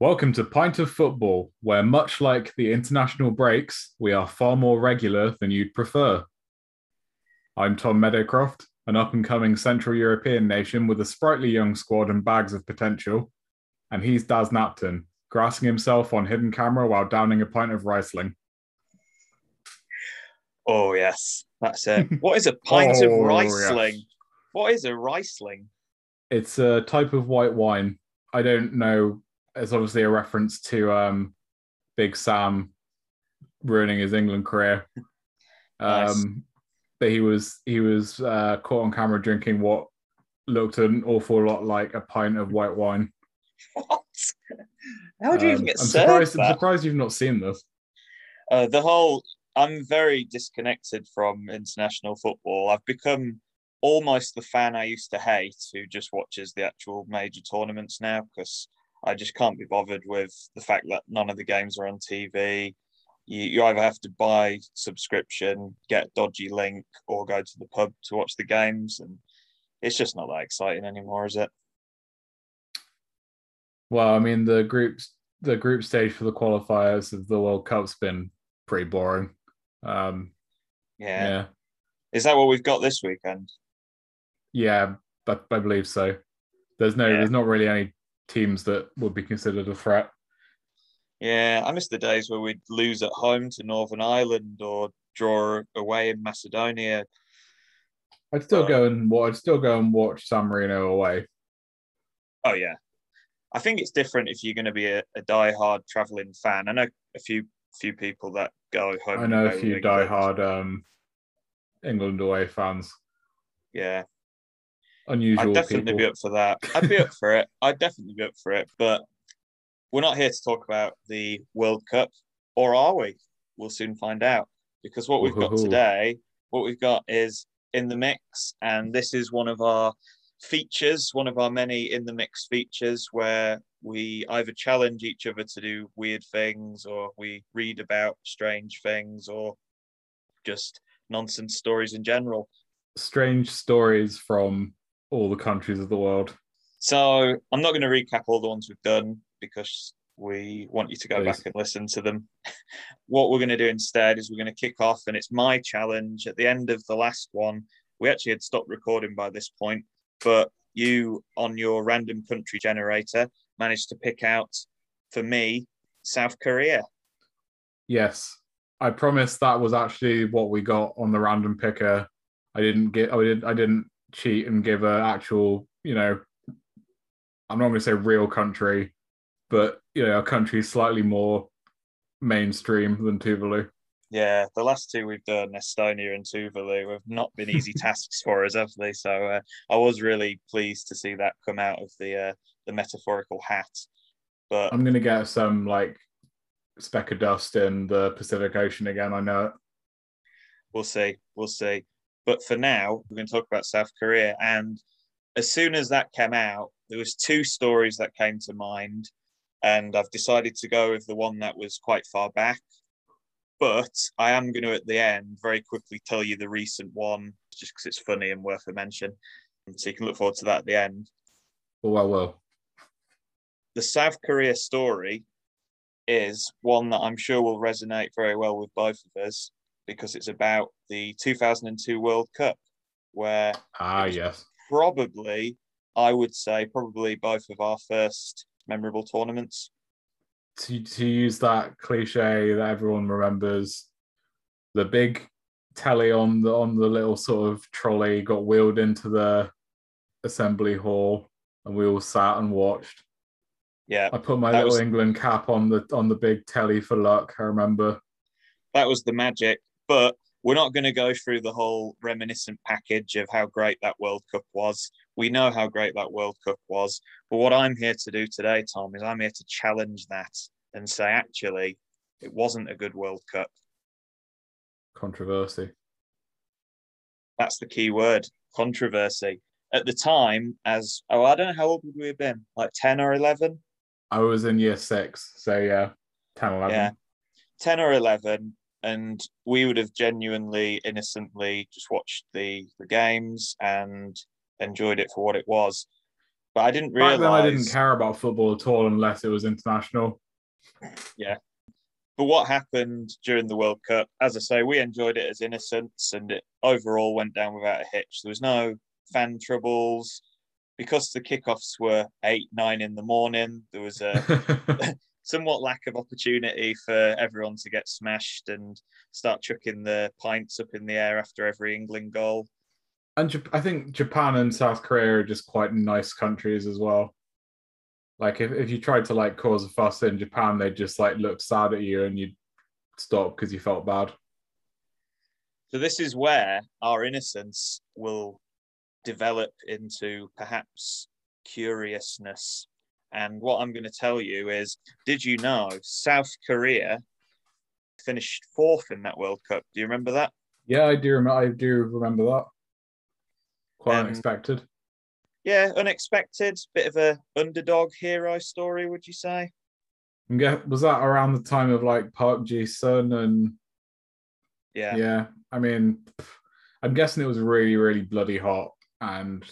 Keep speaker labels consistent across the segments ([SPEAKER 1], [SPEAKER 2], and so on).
[SPEAKER 1] Welcome to Pint of Football, where much like the international breaks, we are far more regular than you'd prefer. I'm Tom Meadowcroft, an up and coming Central European nation with a sprightly young squad and bags of potential. And he's Daz Napton, grassing himself on hidden camera while downing a pint of Riesling.
[SPEAKER 2] Oh yes, that's it. What is a pint
[SPEAKER 1] Oh,
[SPEAKER 2] of Riesling?
[SPEAKER 1] yes.
[SPEAKER 2] What is a Riesling?
[SPEAKER 1] It's a type of white wine. I don't know. It's obviously a reference to um, Big Sam ruining his England career.
[SPEAKER 2] Nice.
[SPEAKER 1] Um, but he was he was uh, caught on camera drinking what looked an awful lot like a pint of white wine.
[SPEAKER 2] What? How do you even
[SPEAKER 1] Um,
[SPEAKER 2] get
[SPEAKER 1] I'm surprised. I'm surprised you've not seen this.
[SPEAKER 2] Uh, the whole. I'm very disconnected from international football. I've become almost the fan I used to hate, who just watches the actual major tournaments now because I just can't be bothered with the fact that none of the games are on TV. You, you either have to buy subscription, get a dodgy link, or go to the pub to watch the games, and it's just not that exciting anymore, is it?
[SPEAKER 1] Well, I mean the groups the group stage for the qualifiers of the World Cup's been pretty boring. Um,
[SPEAKER 2] Yeah.
[SPEAKER 1] yeah,
[SPEAKER 2] Is that what we've got this weekend?
[SPEAKER 1] yeah, but I believe so. There's no,
[SPEAKER 2] Yeah.
[SPEAKER 1] there's not really any teams that would be considered a threat.
[SPEAKER 2] Yeah, I miss the days where we'd lose at home to Northern Ireland or draw away in Macedonia.
[SPEAKER 1] I'd still
[SPEAKER 2] Uh,
[SPEAKER 1] go and wa- I'd still go and watch San Marino away.
[SPEAKER 2] Oh yeah, I think it's different if you're going to be a, a die-hard traveling fan. I know a few few people that go home.
[SPEAKER 1] I know a few die-hard um, England away fans.
[SPEAKER 2] Yeah,
[SPEAKER 1] Unusual
[SPEAKER 2] I'd definitely
[SPEAKER 1] people.
[SPEAKER 2] be up for that. I'd be up for it. I'd definitely be up for it. But we're not here to talk about the World Cup, or are we? We'll soon find out. Because what we've got today, what we've got is in the mix, and this is one of our features, one of our many in the mix features where we either challenge each other to do weird things, or we read about strange things, or just nonsense stories in general.
[SPEAKER 1] Strange stories from all the countries of the world.
[SPEAKER 2] So I'm not going to recap all the ones we've done because we want you to go
[SPEAKER 1] Please.
[SPEAKER 2] back and listen to them. what we're going to do instead is we're going to kick off, and it's my challenge. At the end of the last one, we actually had stopped recording by this point, but you on your random country generator managed to pick out for me South Korea.
[SPEAKER 1] Yes, I promise that was actually what we got on the random picker. I didn't get. I didn't. I didn't cheat and give a actual. You know, I'm not going to say real country, but you know, a country is slightly more mainstream than Tuvalu.
[SPEAKER 2] Yeah, the last two we've done, Estonia and Tuvalu, have not been easy tasks for us, have they? So uh, I was really pleased to see that come out of the uh, the metaphorical hat. But
[SPEAKER 1] I'm gonna get some like speck of dust in the Pacific Ocean again. I know it.
[SPEAKER 2] we'll see, we'll see. But for now, we're going to talk about South Korea. And as soon as that came out, there was two stories that came to mind, and I've decided to go with the one that was quite far back. But I am going to, at the end, very quickly tell you the recent one, just because it's funny and worth a mention. So you can look forward to that at the end.
[SPEAKER 1] Oh, well, well.
[SPEAKER 2] The South Korea story is one that I'm sure will resonate very well with both of us because it's about the 2002 World Cup, where
[SPEAKER 1] Ah, yes.
[SPEAKER 2] probably, I would say, probably both of our first memorable tournaments.
[SPEAKER 1] To to use that cliche that everyone remembers, the big telly on the on the little sort of trolley got wheeled into the assembly hall, and we all sat and watched.
[SPEAKER 2] Yeah,
[SPEAKER 1] I put my little
[SPEAKER 2] was-
[SPEAKER 1] England cap on the on the big telly for luck. I remember.
[SPEAKER 2] that was the magic. But we're not going to go through the whole reminiscent package of how great that World Cup was. We know how great that World Cup was. But what I'm here to do today, Tom, is I'm here to challenge that and say, actually, it wasn't a good World Cup.
[SPEAKER 1] Controversy.
[SPEAKER 2] That's the key word controversy. At the time, as oh, I don't know how old would we have been, like 10 or 11?
[SPEAKER 1] I was in year six, so yeah, 10, 11.
[SPEAKER 2] Yeah. 10 or 11 and we would have genuinely innocently just watched the the games and enjoyed it for what it was but i didn't realize
[SPEAKER 1] I didn't care about football at all unless it was international. Yeah.
[SPEAKER 2] But what happened during the world cup as i say we enjoyed it as innocents and it overall went down without a hitch there was no fan troubles because the kickoffs were eight nine in the morning there was a somewhat lack of opportunity for everyone to get smashed and start chucking the pints up in the air after every England goal.
[SPEAKER 1] and I think Japan and South Korea are just quite nice countries as well. Like if, if you tried to like cause a fuss in Japan, they'd just like look sad at you and you'd stop because you felt bad.
[SPEAKER 2] So this is where our innocence will develop into perhaps curiousness. And what I'm going to tell you is, did you know South Korea finished fourth in that World Cup? Do you remember that?
[SPEAKER 1] Yeah, I do remember. I do remember that. Quite
[SPEAKER 2] Um,
[SPEAKER 1] unexpected.
[SPEAKER 2] Yeah, unexpected, bit of a underdog hero story, would you say?
[SPEAKER 1] Get, was that around the time of like Park Ji Sung and
[SPEAKER 2] Yeah.
[SPEAKER 1] yeah. I mean, I'm guessing it was really, really bloody hot and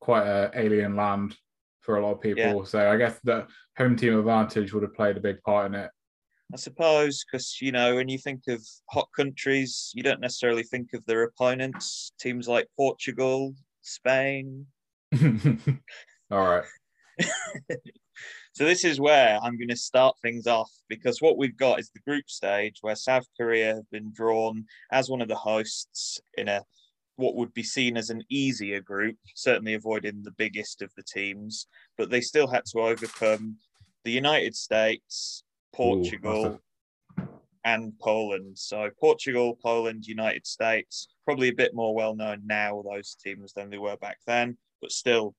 [SPEAKER 1] quite a alien land for a lot of people.
[SPEAKER 2] Yeah.
[SPEAKER 1] So I guess the home team advantage would have played a big part in it.
[SPEAKER 2] I suppose because you know when you think of hot countries, you don't necessarily think of their opponents. Teams like Portugal, Spain.
[SPEAKER 1] All right.
[SPEAKER 2] So this is where I'm going to start things off because what we've got is the group stage where South Korea have been drawn as one of the hosts in a what would be seen as an easier group, certainly avoiding the biggest of the teams, but they still had to overcome the United States, Portugal, and Poland. So Portugal, Poland, United States, probably a bit more well known now, those teams, than they were back then, but still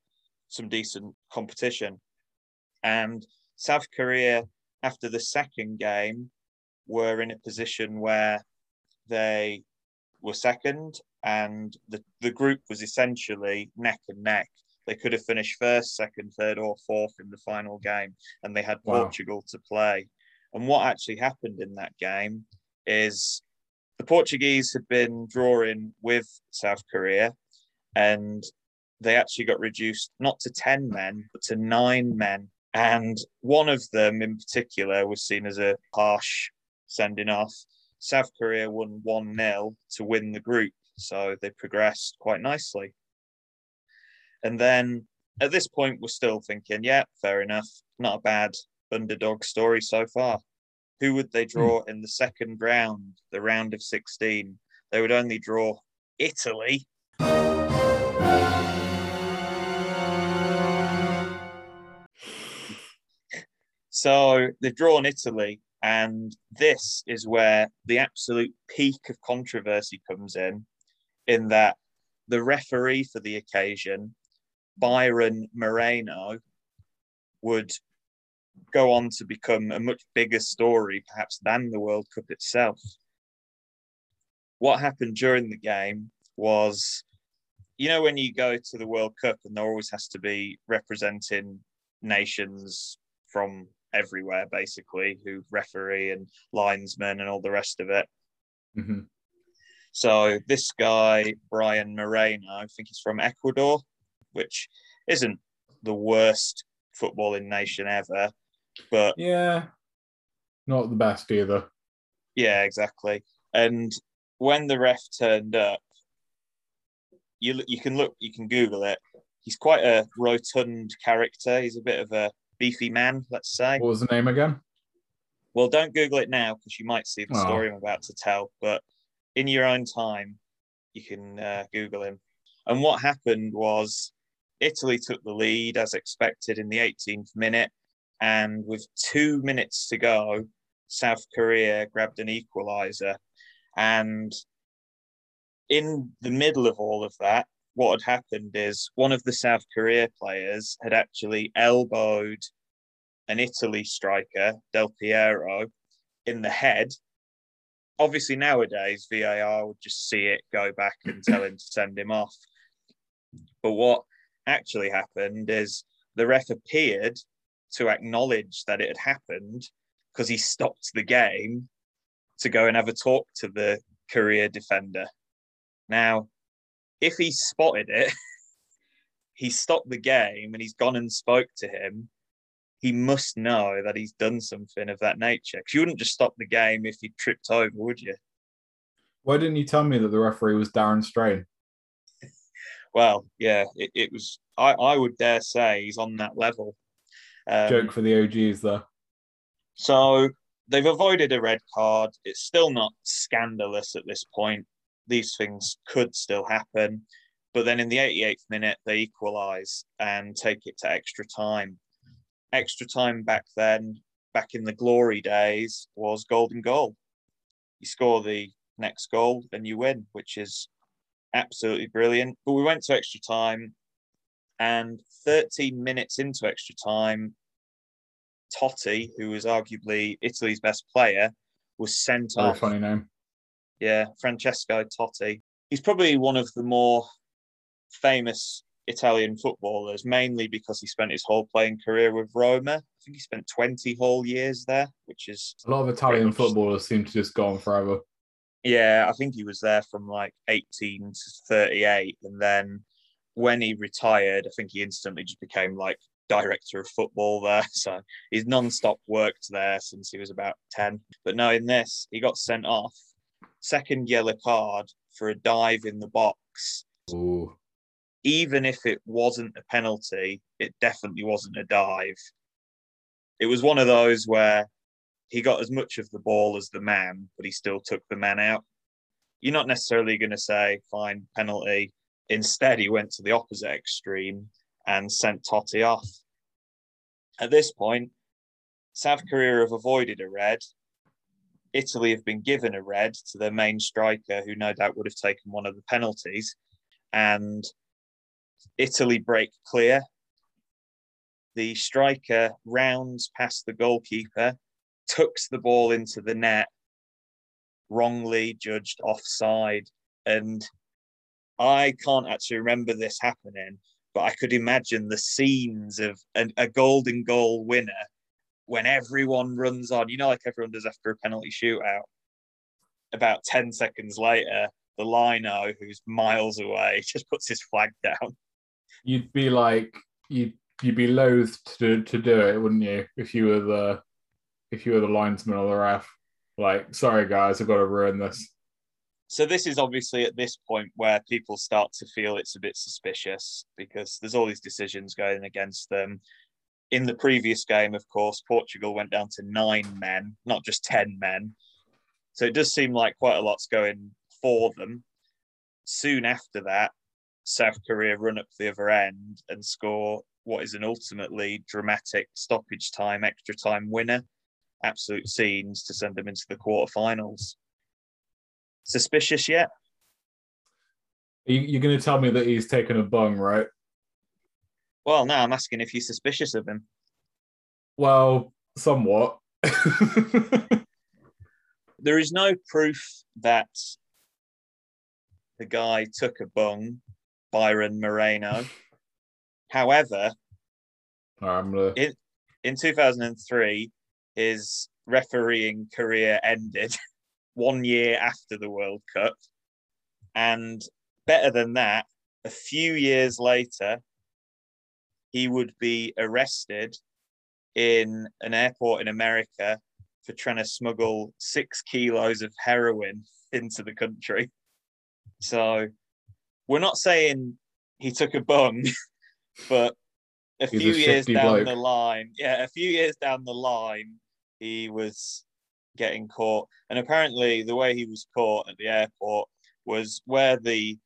[SPEAKER 2] some decent competition. And South Korea, after the second game, were in a position where they were second and the, the group was essentially neck and neck. They could have finished first, second, third, or fourth in the final game, and they had
[SPEAKER 1] Wow.
[SPEAKER 2] Portugal to play. And what actually happened in that game is the Portuguese had been drawing with South Korea, and they actually got reduced not to 10 men, but to nine men. And one of them in particular was seen as a harsh sending off. South Korea won 1 0 to win the group. So they progressed quite nicely. And then at this point, we're still thinking, yeah, fair enough. Not a bad underdog story so far. Who would they hmm. draw in the second round, the round of 16? They would only draw Italy. So they've drawn Italy, And this is where the absolute peak of controversy comes in, in that the referee for the occasion, Byron Moreno, would go on to become a much bigger story, perhaps, than the World Cup itself. What happened during the game was, you know, when you go to the World Cup and there always has to be representing nations from everywhere, basically, who referee and linesmen and all the rest of it.
[SPEAKER 1] Mm-hmm.
[SPEAKER 2] So this guy, Byron Moreno, I think he's from Ecuador, which isn't the worst footballing nation ever, but
[SPEAKER 1] Yeah, not the best either.
[SPEAKER 2] yeah, exactly. And when the ref turned up, you look- you can look, you can Google it. He's quite a rotund character. He's a bit of a beefy man, let's say.
[SPEAKER 1] What was the name again?
[SPEAKER 2] Well, don't Google it now because you might see the
[SPEAKER 1] Oh.
[SPEAKER 2] story I'm about to tell. But in your own time, you can uh, Google him. And what happened was Italy took the lead as expected in the 18th minute. And with two minutes to go, South Korea grabbed an equalizer. And in the middle of all of that, what had happened is one of the South Korea players had actually elbowed an Italy striker, Del Piero, in the head. Obviously, nowadays, VAR would just see it, go back and tell him to send him off. But what actually happened is the ref appeared to acknowledge that it had happened because he stopped the game to go and have a talk to the Korea defender. Now, if he spotted it, he stopped the game and he's gone and spoke to him he must know that he's done something of that nature. Because you wouldn't just stop the game if he tripped over, would you?
[SPEAKER 1] Why didn't you tell me that the referee was Darren Strain?
[SPEAKER 2] Well, yeah, it, it was. I, I would dare say he's on that level. Um,
[SPEAKER 1] Joke for the OGs though.
[SPEAKER 2] So they've avoided a red card. It's still not scandalous at this point. These things could still happen. But then in the 88th minute, they equalise and take it to extra time. Extra time back then, back in the glory days, was golden goal. You score the next goal and you win, which is absolutely brilliant. But we went to extra time, and 13 minutes into extra time, Totti, who was arguably Italy's best player, was sent off.
[SPEAKER 1] funny name.
[SPEAKER 2] Yeah, Francesco Totti. He's probably one of the more famous Italian footballers, mainly because he spent his whole playing career with Roma. I think he spent 20 whole years there, which is,
[SPEAKER 1] A lot of Italian
[SPEAKER 2] much-
[SPEAKER 1] footballers seem to just go on forever.
[SPEAKER 2] yeah, I think he was there from like 18 to 38. And then when he retired, I think he instantly just became like director of football there. So he's non-stop worked there since he was about 10. But no, in this, he got sent off. Second yellow card for a dive in the box.
[SPEAKER 1] Ooh.
[SPEAKER 2] Even if it wasn't a penalty, it definitely wasn't a dive. It was one of those where he got as much of the ball as the man, but he still took the man out. You're not necessarily going to say, fine, penalty. Instead, he went to the opposite extreme and sent Totti off. At this point, South Korea have avoided a red. Italy have been given a red to their main striker, who no doubt would have taken one of the penalties. And Italy break clear. The striker rounds past the goalkeeper, tucks the ball into the net, wrongly judged offside. And I can't actually remember this happening, but I could imagine the scenes of an, a golden goal winner when everyone runs on, you know, like everyone does after a penalty shootout. About 10 seconds later, the lino, who's miles away, just puts his flag down.
[SPEAKER 1] You'd be like you'd you'd be loath to to do it, wouldn't you? If you were the if you were the linesman or the ref. Like, sorry guys, I've got to ruin this.
[SPEAKER 2] So this is obviously at this point where people start to feel it's a bit suspicious because there's all these decisions going against them. In the previous game, of course, Portugal went down to nine men, not just 10 men. So it does seem like quite a lot's going for them. Soon after that, South Korea run up the other end and score what is an ultimately dramatic stoppage time, extra time winner. absolute scenes to send them into the quarterfinals. Suspicious yet?
[SPEAKER 1] You, you're going to tell me that he's taken a bung, right?
[SPEAKER 2] Well, now I'm asking if you're suspicious of him.
[SPEAKER 1] Well, somewhat.
[SPEAKER 2] There is no proof that the guy took a bung, Byron Moreno. However, in, in 2003, his refereeing career ended one year after the World Cup. And better than that, a few years later, he would be arrested in an airport in America for trying to smuggle six kilos of heroin into the country. So we're not saying he took a bung, but a
[SPEAKER 1] He's a
[SPEAKER 2] few years down
[SPEAKER 1] bloke.
[SPEAKER 2] the line, yeah, a few years down the line, he was getting caught. And apparently, the way he was caught at the airport was where the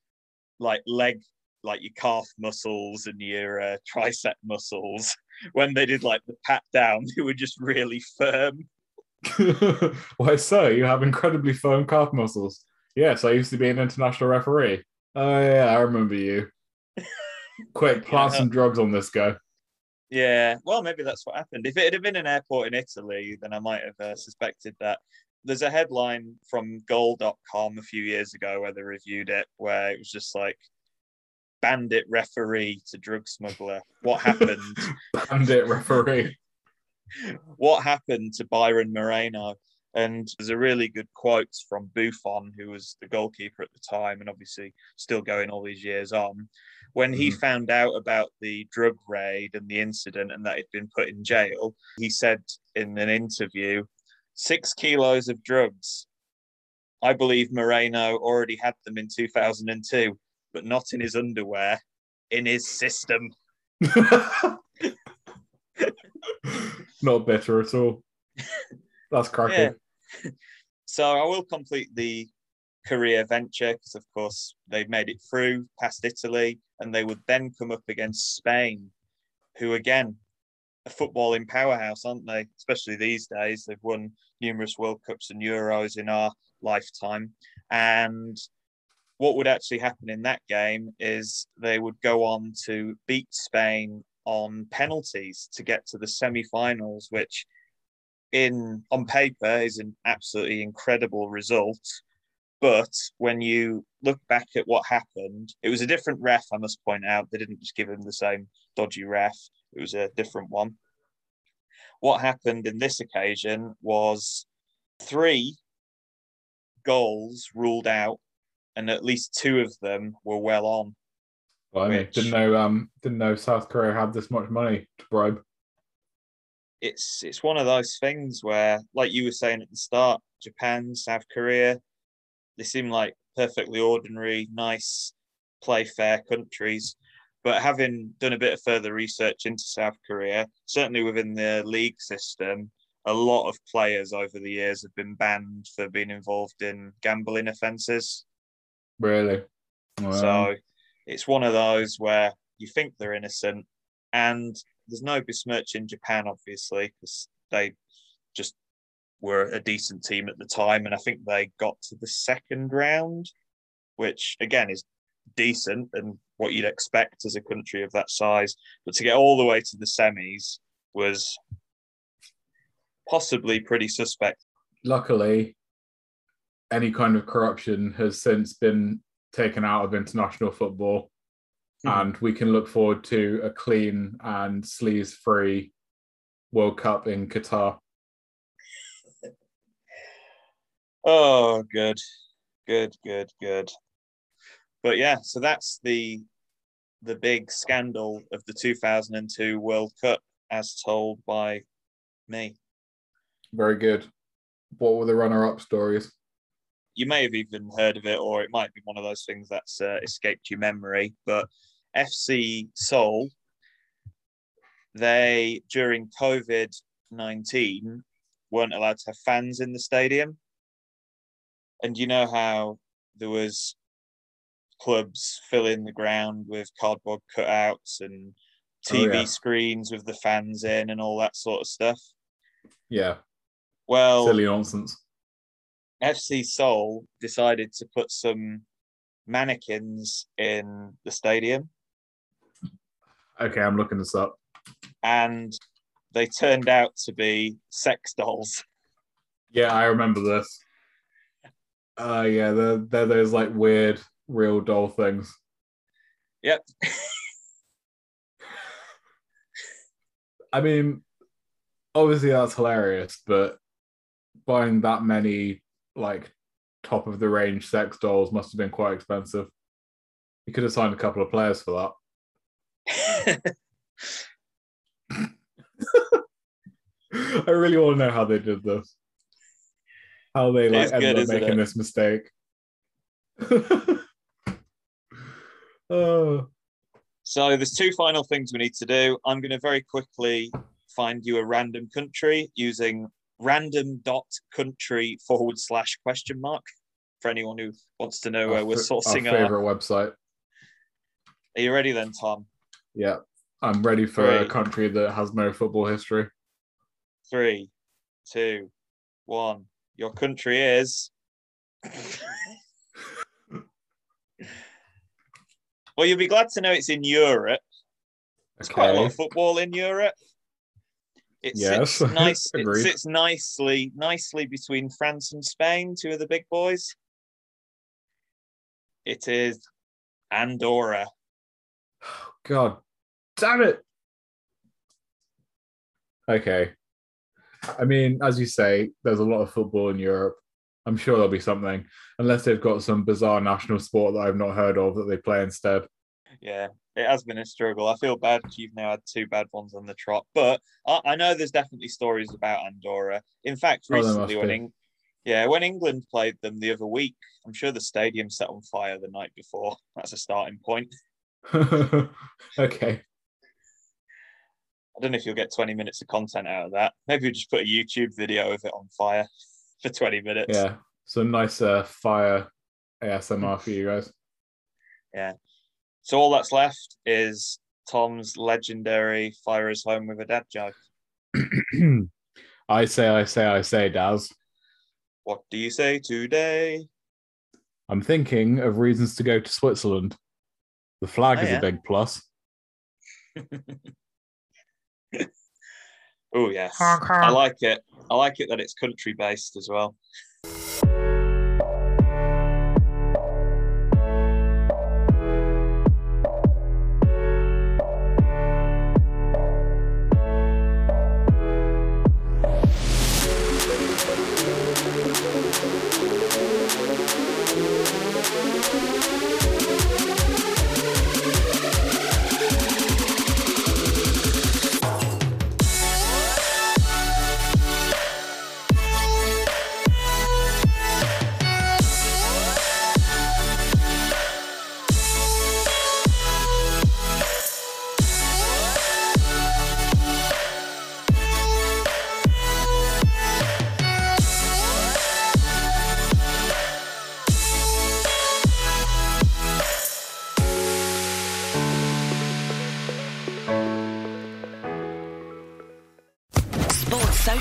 [SPEAKER 2] like leg, like your calf muscles and your uh, tricep muscles, when they did like the pat down, they were just really firm.
[SPEAKER 1] Why so? You have incredibly firm calf muscles. Yes, I used to be an international referee. Oh yeah, I remember you. Quick, plant
[SPEAKER 2] Yeah.
[SPEAKER 1] some drugs on this guy.
[SPEAKER 2] Yeah, well, maybe that's what happened. If it had been an airport in Italy, then I might have uh, suspected that. There's a headline from goal.com a few years ago where they reviewed it, where it was just like bandit referee to drug smuggler. What happened?
[SPEAKER 1] Bandit referee.
[SPEAKER 2] what happened to Byron Moreno? And there's a really good quote from Buffon, who was the goalkeeper at the time and obviously still going all these years on. When he
[SPEAKER 1] Mhm.
[SPEAKER 2] found out about the drug raid and the incident and that he'd been put in jail, he said in an interview, six kilos of drugs. I believe Moreno already had them in 2002, but not in his underwear, in his system.
[SPEAKER 1] Not better at all. That's cracking.
[SPEAKER 2] So I will complete the career venture because, of course, they've made it through past Italy and they would then come up against Spain, who, again, a footballing powerhouse, aren't they? Especially these days. They've won numerous World Cups and Euros in our lifetime. And what would actually happen in that game is they would go on to beat Spain on penalties to get to the semi-finals, which in on paper is an absolutely incredible result. But when you look back at what happened, it was a different ref, I must point out. They didn't just give him the same dodgy ref, it was a different one. What happened in this occasion was three goals ruled out, and at least two of them were well on.
[SPEAKER 1] Blimey,
[SPEAKER 2] Which-
[SPEAKER 1] didn't know um didn't know South Korea had this much money to bribe.
[SPEAKER 2] It's it's one of those things where, like you were saying at the start, Japan, South Korea, they seem like perfectly ordinary, nice, play fair countries. But having done a bit of further research into South Korea, certainly within the league system, a lot of players over the years have been banned for being involved in gambling offences.
[SPEAKER 1] Really? Wow.
[SPEAKER 2] So it's one of those where you think they're innocent, and there's no besmirching Japan, obviously, because they just were a decent team at the time, and I think they got to the second round, which again is decent and what you'd expect as a country of that size. But to get all the way to the semis was possibly pretty suspect.
[SPEAKER 1] luckily, any kind of corruption has since been taken out of international football,
[SPEAKER 2] Mhm.
[SPEAKER 1] and we can look forward to a clean and sleaze-free World Cup in Qatar.
[SPEAKER 2] Oh, good, good, good, good. But yeah, so that's the the big scandal of the 2002 World Cup, as told by me.
[SPEAKER 1] Very good. What were the runner-up stories?
[SPEAKER 2] You may have even heard of it, or it might be one of those things that's uh, escaped your memory. But FC Seoul, they during COVID 19 weren't allowed to have fans in the stadium. And you know how there was clubs filling the ground with cardboard cutouts and
[SPEAKER 1] Oh,
[SPEAKER 2] TV
[SPEAKER 1] yeah.
[SPEAKER 2] screens with the fans in and all that sort of stuff.
[SPEAKER 1] Yeah.
[SPEAKER 2] Well,
[SPEAKER 1] Silly nonsense.
[SPEAKER 2] FC Seoul decided to put some mannequins in the stadium
[SPEAKER 1] Okay, I'm looking this up.
[SPEAKER 2] and they turned out to be sex dolls.
[SPEAKER 1] Yeah, I remember this. Uh yeah, they're they're those like weird real doll things.
[SPEAKER 2] Yep.
[SPEAKER 1] I mean, obviously that's hilarious, but buying that many like top of the range sex dolls must have been quite expensive. You could have signed a couple of players for that. I really want to know how they did this. How they like
[SPEAKER 2] It's
[SPEAKER 1] ended
[SPEAKER 2] good,
[SPEAKER 1] up making
[SPEAKER 2] it?
[SPEAKER 1] this mistake. oh,
[SPEAKER 2] So there's two final things we need to do. I'm going to very quickly find you a random country using random dot country forward slash question mark for anyone who wants to know where
[SPEAKER 1] our
[SPEAKER 2] we're sourcing
[SPEAKER 1] our
[SPEAKER 2] our.
[SPEAKER 1] favorite website.
[SPEAKER 2] Are you ready then, Tom?
[SPEAKER 1] Yeah, I'm ready for a country that has no football history.
[SPEAKER 2] Three, two, one. Your country is. well, you'll be glad to know it's in Europe. There's quite a lot of football in Europe. It
[SPEAKER 1] Yes,
[SPEAKER 2] sits nice. it sits nicely, nicely between France and Spain, two of the big boys. It is Andorra.
[SPEAKER 1] God damn it. Okay. I mean, as you say, there's a lot of football in Europe. I'm sure there'll be something, unless they've got some bizarre national sport that I've not heard of that they play instead.
[SPEAKER 2] Yeah, it has been a struggle. I feel bad you've now had two bad ones on the trot, but I, I know there's definitely stories about Andorra. In fact,
[SPEAKER 1] Oh,
[SPEAKER 2] recently when
[SPEAKER 1] be.
[SPEAKER 2] Eng- yeah, when England played them the other week, I'm sure the stadium set on fire the night before. That's a starting point.
[SPEAKER 1] okay.
[SPEAKER 2] I don't know if you'll get 20 minutes of content out of that. Maybe we just put a YouTube video of it on fire for 20 minutes.
[SPEAKER 1] Yeah. Some nice uh, fire ASMR for you guys.
[SPEAKER 2] Yeah. So all that's left is Tom's legendary fire us home with a dad joke.
[SPEAKER 1] I say, I say, I say, Daz.
[SPEAKER 2] What do you say today?
[SPEAKER 1] I'm thinking of reasons to go to Switzerland. The flag
[SPEAKER 2] Oh,
[SPEAKER 1] is
[SPEAKER 2] yeah.
[SPEAKER 1] a big plus.
[SPEAKER 2] Oh yes, I like it. I like it that it's country based as well.